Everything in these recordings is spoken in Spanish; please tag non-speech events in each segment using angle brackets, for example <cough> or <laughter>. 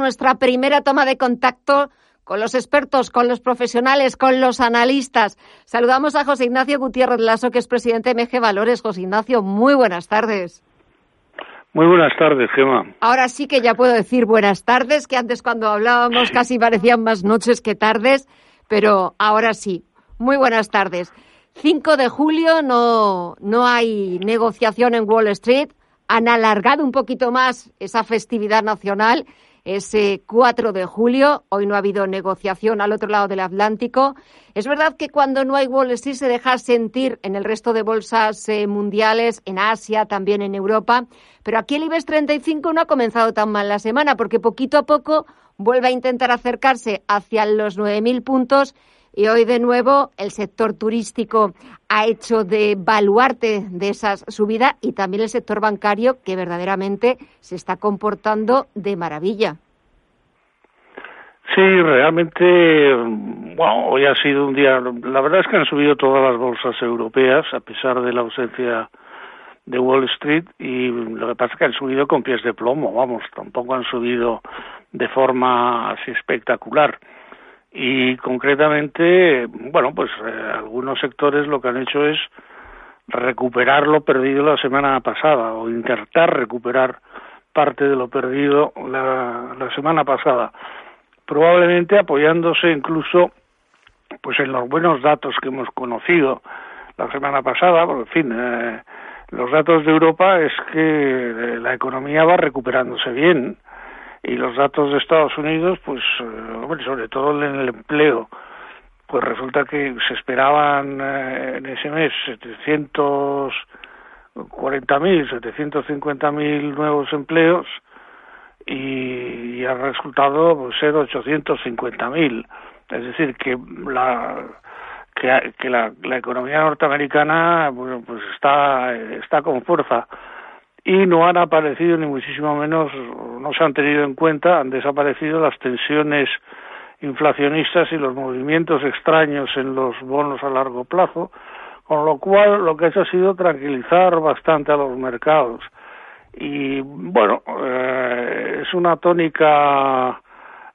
Nuestra primera toma de contacto con los expertos, con los profesionales, con los analistas. Saludamos a José Ignacio Gutiérrez Lasso, que es presidente de MG Valores. José Ignacio, muy buenas tardes. Muy buenas tardes, Gemma. Ahora sí que ya puedo decir buenas tardes, que antes cuando hablábamos casi parecían más noches que tardes, pero ahora sí. Muy buenas tardes. 5 de julio no, no hay negociación en Wall Street. Han alargado un poquito más esa festividad nacional ese 4 de julio. Hoy no ha habido negociación al otro lado del Atlántico. Es verdad que cuando no hay Wall Street se deja sentir en el resto de bolsas eh, mundiales, en Asia, también en Europa, pero aquí el IBEX 35 no ha comenzado tan mal la semana porque poquito a poco vuelve a intentar acercarse hacia los 9.000 puntos y hoy de nuevo el sector turístico ha hecho de baluarte de esas subidas y también el sector bancario que verdaderamente se está comportando de maravilla. Sí, realmente, bueno, hoy ha sido un día, la verdad es que han subido todas las bolsas europeas a pesar de la ausencia de Wall Street y lo que pasa es que han subido con pies de plomo, vamos, tampoco han subido de forma así espectacular y concretamente, bueno, pues eh, algunos sectores lo que han hecho es recuperar lo perdido la semana pasada o intentar recuperar parte de lo perdido la, la semana pasada, probablemente apoyándose incluso pues en los buenos datos que hemos conocido la semana pasada, porque en fin, eh, los datos de Europa es que eh, la economía va recuperándose bien, y los datos de Estados Unidos, pues, eh, sobre todo en el empleo, pues resulta que se esperaban eh, en ese mes 740.000, 750.000 nuevos empleos y, ha resultado pues, ser 850.000. Es decir, que la que, la, la, economía norteamericana bueno, pues está está con fuerza y no han aparecido ni muchísimo menos, no se han tenido en cuenta, han desaparecido las tensiones inflacionistas y los movimientos extraños en los bonos a largo plazo, con lo cual lo que ha hecho ha sido tranquilizar bastante a los mercados. Y bueno, eh, es una tónica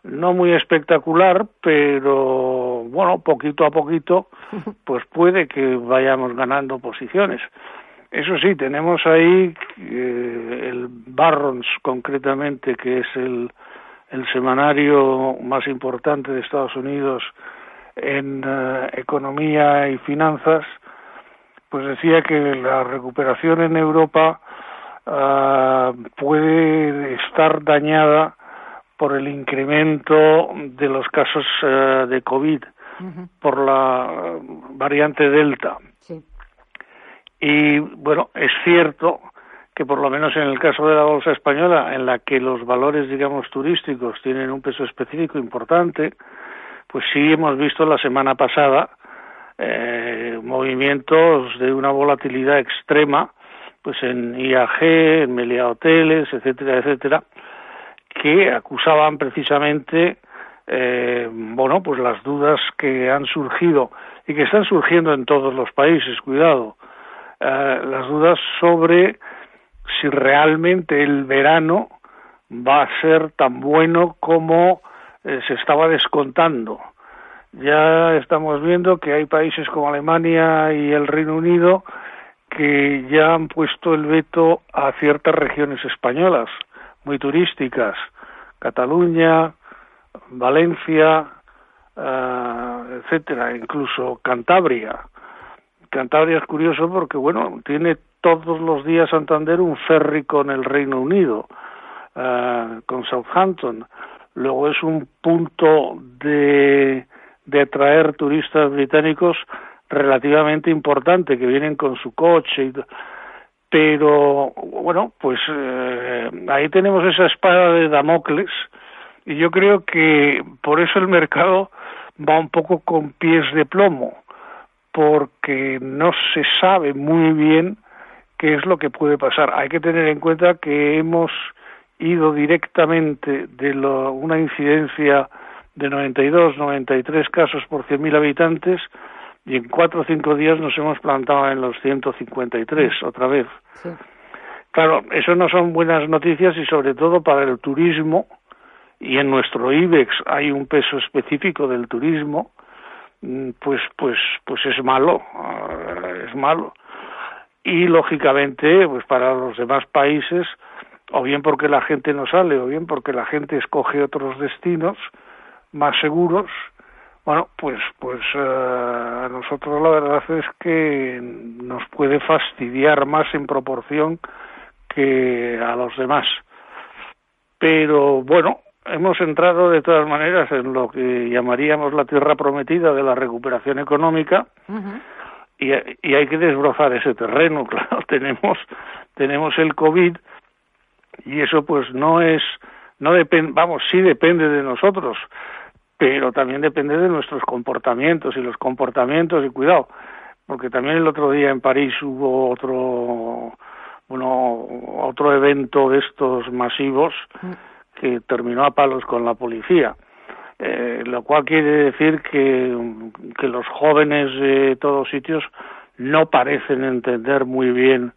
no muy espectacular, pero bueno, poquito a poquito, pues puede que vayamos ganando posiciones. Eso sí, tenemos ahí eh, el Barrons concretamente, que es el, el semanario más importante de Estados Unidos en eh, economía y finanzas, pues decía que la recuperación en Europa ah, puede estar dañada por el incremento de los casos eh, de COVID por la variante Delta. Y bueno, es cierto que por lo menos en el caso de la bolsa española, en la que los valores, digamos, turísticos tienen un peso específico importante, pues sí hemos visto la semana pasada eh, movimientos de una volatilidad extrema, pues en IAG, en Melia Hoteles, etcétera, etcétera, que acusaban precisamente, eh, bueno, pues las dudas que han surgido y que están surgiendo en todos los países, cuidado, eh, las dudas sobre si realmente el verano va a ser tan bueno como eh, se estaba descontando. Ya estamos viendo que hay países como Alemania y el Reino Unido que ya han puesto el veto a ciertas regiones españolas muy turísticas, Cataluña, Valencia, uh, etcétera, incluso Cantabria. Cantabria es curioso porque, bueno, tiene todos los días Santander un ferry con el Reino Unido, uh, con Southampton. Luego es un punto de, de atraer turistas británicos relativamente importante, que vienen con su coche. Y, pero, bueno, pues eh, ahí tenemos esa espada de Damocles y yo creo que por eso el mercado va un poco con pies de plomo porque no se sabe muy bien qué es lo que puede pasar. Hay que tener en cuenta que hemos ido directamente de lo, una incidencia de 92, 93 casos por 100.000 habitantes y en cuatro o cinco días nos hemos plantado en los 153 otra vez. Claro, eso no son buenas noticias y sobre todo para el turismo y en nuestro IBEX hay un peso específico del turismo, pues pues pues es malo, eh, es malo. Y lógicamente, pues para los demás países, o bien porque la gente no sale, o bien porque la gente escoge otros destinos más seguros, bueno, pues pues eh, a nosotros la verdad es que nos puede fastidiar más en proporción que a los demás. Pero bueno, hemos entrado de todas maneras en lo que llamaríamos la tierra prometida de la recuperación económica y, hay que desbrozar ese terreno, <laughs> claro, tenemos tenemos el COVID y eso pues no es no depende, vamos, sí depende de nosotros, pero también depende de nuestros comportamientos y los comportamientos y cuidado, porque también el otro día en París hubo otro bueno, otro evento de estos masivos mm. Que terminó a palos con la policía. Eh, lo cual quiere decir que, los jóvenes de todos sitios no parecen entender muy bien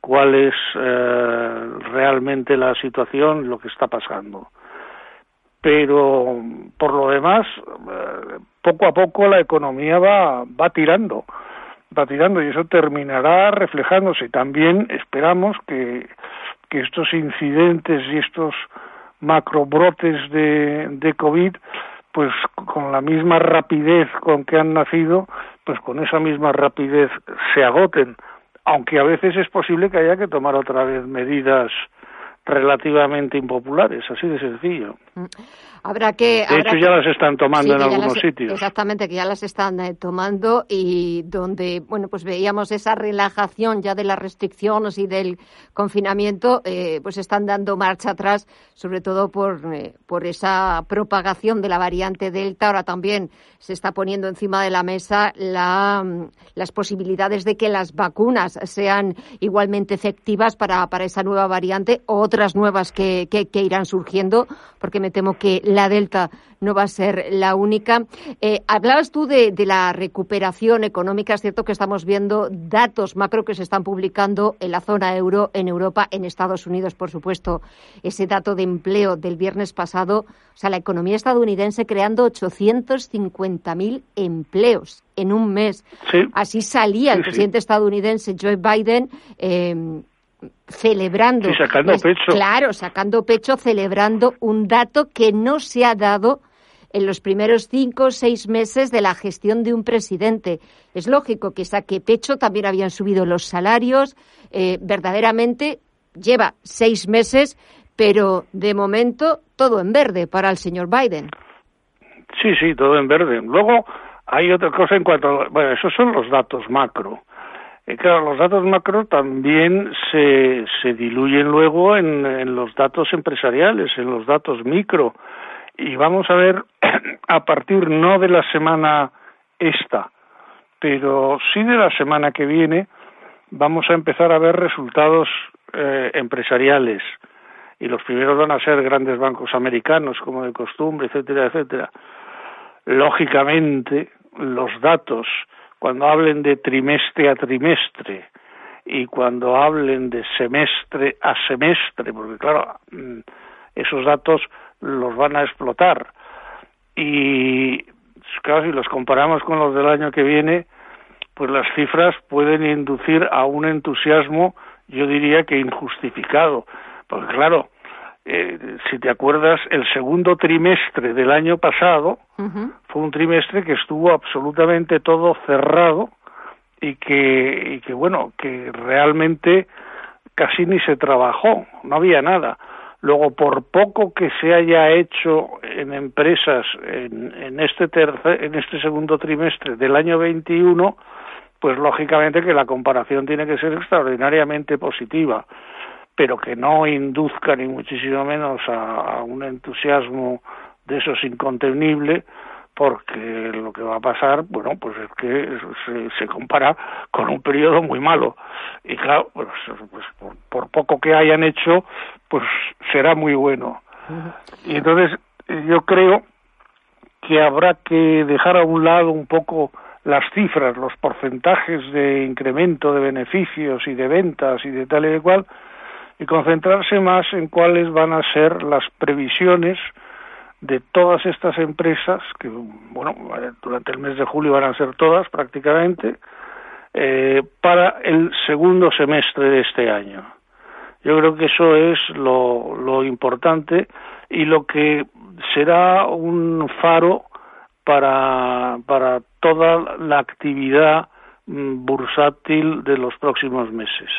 cuál es eh, realmente la situación, lo que está pasando. Pero por lo demás, eh, poco a poco la economía va, va tirando va tirando y eso terminará reflejándose. También esperamos que, que estos incidentes y estos macrobrotes de, de COVID, pues con la misma rapidez con que han nacido, pues con esa misma rapidez se agoten, aunque a veces es posible que haya que tomar otra vez medidas relativamente impopulares, así de sencillo. Mm. Habrá que. De hecho, ya las están tomando en algunos sitios. Exactamente, que ya las están eh, tomando y donde, bueno, pues veíamos esa relajación ya de las restricciones y del confinamiento, eh, pues están dando marcha atrás, sobre todo por, eh, por esa propagación de la variante Delta. Ahora también se está poniendo encima de la mesa la, mm, las posibilidades de que las vacunas sean igualmente efectivas para, para esa nueva variante o otras nuevas que, que, que irán surgiendo, porque me temo que la Delta no va a ser la única. Eh, hablabas tú de, la recuperación económica. Es cierto que estamos viendo datos macro que se están publicando en la zona euro, en Europa, en Estados Unidos, por supuesto. Ese dato de empleo del viernes pasado, o sea, la economía estadounidense creando 850.000 empleos en un mes. Así salía el presidente estadounidense Joe Biden eh, celebrando. sacando pecho. Claro, sacando pecho, celebrando un dato que no se ha dado en los primeros cinco o seis meses de la gestión de un presidente. Es lógico que saque pecho, también habían subido los salarios, eh, verdaderamente lleva seis meses, pero de momento todo en verde para el señor Biden. Sí, sí, todo en verde. Luego hay otra cosa en cuanto, bueno, esos son los datos macro. Eh, claro, los datos macro también se, se diluyen luego en, en los datos empresariales, en los datos micro. Y vamos a ver, <clears throat> a partir no de la semana esta, pero sí de la semana que viene, vamos a empezar a ver resultados eh, empresariales. Y los primeros van a ser grandes bancos americanos, como de costumbre, etcétera, etcétera. Lógicamente, los datos cuando hablen de trimestre a trimestre y cuando hablen de semestre a semestre, porque claro, mm, esos datos los van a explotar. Y claro, si los comparamos con los del año que viene, pues las cifras pueden inducir a un entusiasmo, yo diría que injustificado. Porque claro, eh, si te acuerdas, el segundo trimestre del año pasado fue un trimestre que estuvo absolutamente todo cerrado y que, y que, bueno, que realmente casi ni se trabajó, no había nada. Luego, por poco que se haya hecho en empresas en, en este tercer, en este segundo trimestre del año 21, pues lógicamente que la comparación tiene que ser extraordinariamente positiva pero que no induzca ni muchísimo menos a, un entusiasmo de esos incontenible, porque lo que va a pasar, bueno, pues es que se, compara con un periodo muy malo. Y claro, pues, pues por, poco que hayan hecho, pues será muy bueno. Y entonces yo creo que habrá que dejar a un lado un poco las cifras, los porcentajes de incremento de beneficios y de ventas y de tal y de cual, y concentrarse más en cuáles van a ser las previsiones de todas estas empresas, que bueno, durante el mes de julio van a ser todas prácticamente, eh, para el segundo semestre de este año. Yo creo que eso es lo, lo importante y lo que será un faro para, para toda la actividad mm, bursátil de los próximos meses.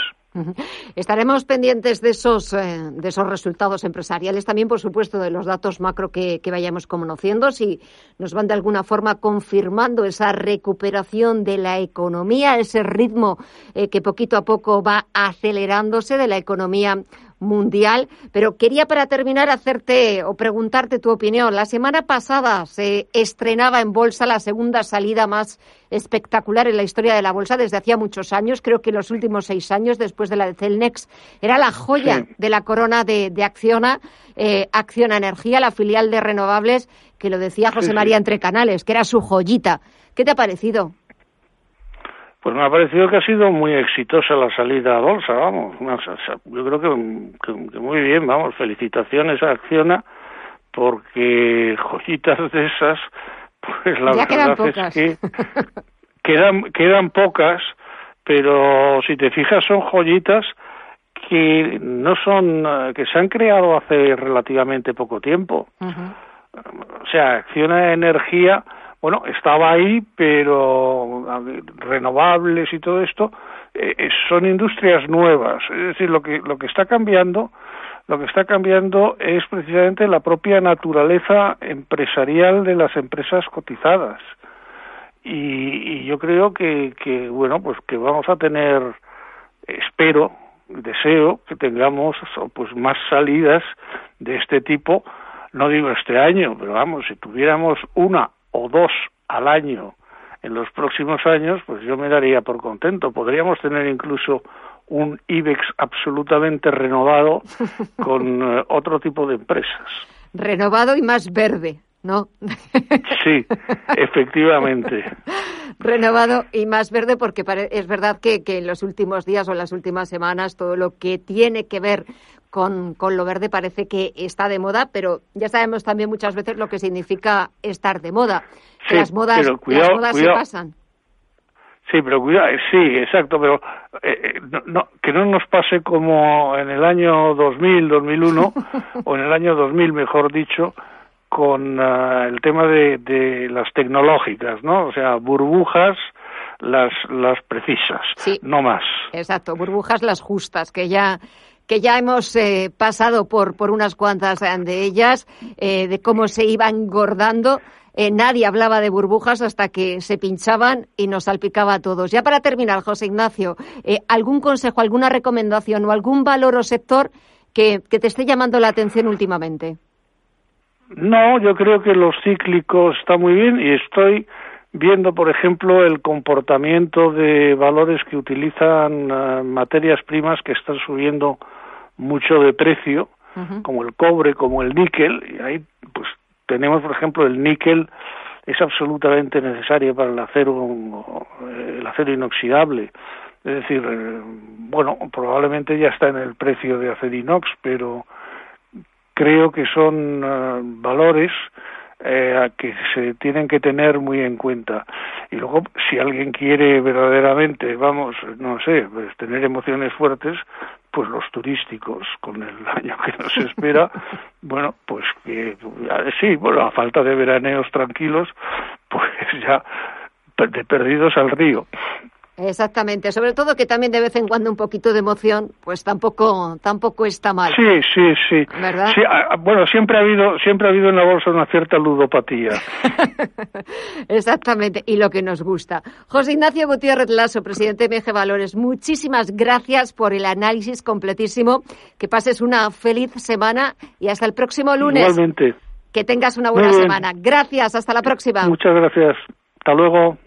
Estaremos pendientes de esos, eh, de esos resultados empresariales, también, por supuesto, de los datos macro que, vayamos conociendo, si nos van de alguna forma confirmando esa recuperación de la economía, ese ritmo eh, que poquito a poco va acelerándose de la economía mundial. Pero quería para terminar hacerte o preguntarte tu opinión. La semana pasada se estrenaba en bolsa la segunda salida más espectacular en la historia de la bolsa desde hacía muchos años. Creo que los últimos seis años, después de la de Celnex, era la joya de la corona de, Acciona, eh, Acciona Energía, la filial de renovables, que lo decía José María Entre Canales, que era su joyita. ¿Qué te ha parecido? Pues me ha parecido que ha sido muy exitosa la salida a bolsa, vamos. yo creo que, muy bien, vamos. Felicitaciones a Acciona, porque joyitas de esas, pues la verdad es que <laughs> quedan, quedan pocas, pero si te fijas son joyitas que no son, que se han creado hace relativamente poco tiempo. O sea, Acciona Energía bueno, estaba ahí, pero renovables y todo esto eh, eh, son industrias nuevas. Es decir, lo que lo que está cambiando, lo que está cambiando es precisamente la propia naturaleza empresarial de las empresas cotizadas. Y, yo creo que, que bueno, pues que vamos a tener, espero, deseo que tengamos pues más salidas de este tipo no digo este año, pero vamos, si tuviéramos una o dos al año en los próximos años, pues yo me daría por contento. Podríamos tener incluso un IBEX absolutamente renovado <laughs> con eh, otro tipo de empresas. Renovado y más verde, ¿no? <laughs> sí, efectivamente. <laughs> Renovado y más verde porque es verdad que, que en los últimos días o en las últimas semanas todo lo que tiene que ver con, con, lo verde parece que está de moda, pero ya sabemos también muchas veces lo que significa estar de moda. las modas, se pasan. Sí, pero cuidado, eh, sí, exacto, pero eh, eh, no, que no nos pase como en el año 2000, 2001, <laughs> o en el año 2000, mejor dicho, con ah, el tema de, de las tecnológicas, ¿no? O sea, burbujas, las, las precisas, no más. Exacto, burbujas las justas, que ya que ya hemos eh, pasado por, por unas cuantas eh, de ellas, eh, de cómo se iban engordando. nadie hablaba de burbujas hasta que se pinchaban y nos salpicaba a todos. Ya para terminar, José Ignacio, ¿algún consejo, alguna recomendación o algún valor o sector que, que te esté llamando la atención últimamente? No, yo creo que los cíclicos está muy bien y estoy viendo, por ejemplo, el comportamiento de valores que utilizan materias primas que están subiendo mucho de precio, como el cobre, como el níquel, y ahí pues tenemos, por ejemplo, el níquel es absolutamente necesario para el acero, el acero inoxidable. Es decir, eh, bueno, probablemente ya está en el precio de acero inox, pero creo que son eh, valores eh, que se tienen que tener muy en cuenta. Y luego, si alguien quiere verdaderamente, vamos, no sé, pues tener emociones fuertes, pues los turísticos, con el <laughs> año que nos espera, <laughs> bueno, pues que sí, bueno, a falta de veraneos tranquilos, <laughs> pues ya de perdidos al río. Exactamente, sobre todo que también de vez en cuando un poquito de emoción, pues tampoco tampoco está mal. Sí, sí, sí. ¿Verdad? bueno, siempre ha habido siempre ha habido en la bolsa una cierta ludopatía. <laughs> Exactamente, y lo que nos gusta. José Ignacio Gutiérrez Lasso, presidente de MG Valores, muchísimas gracias por el análisis completísimo. Que pases una feliz semana y hasta el próximo lunes. Igualmente. Que tengas una buena semana. Gracias, hasta la próxima. Muchas gracias. Hasta luego.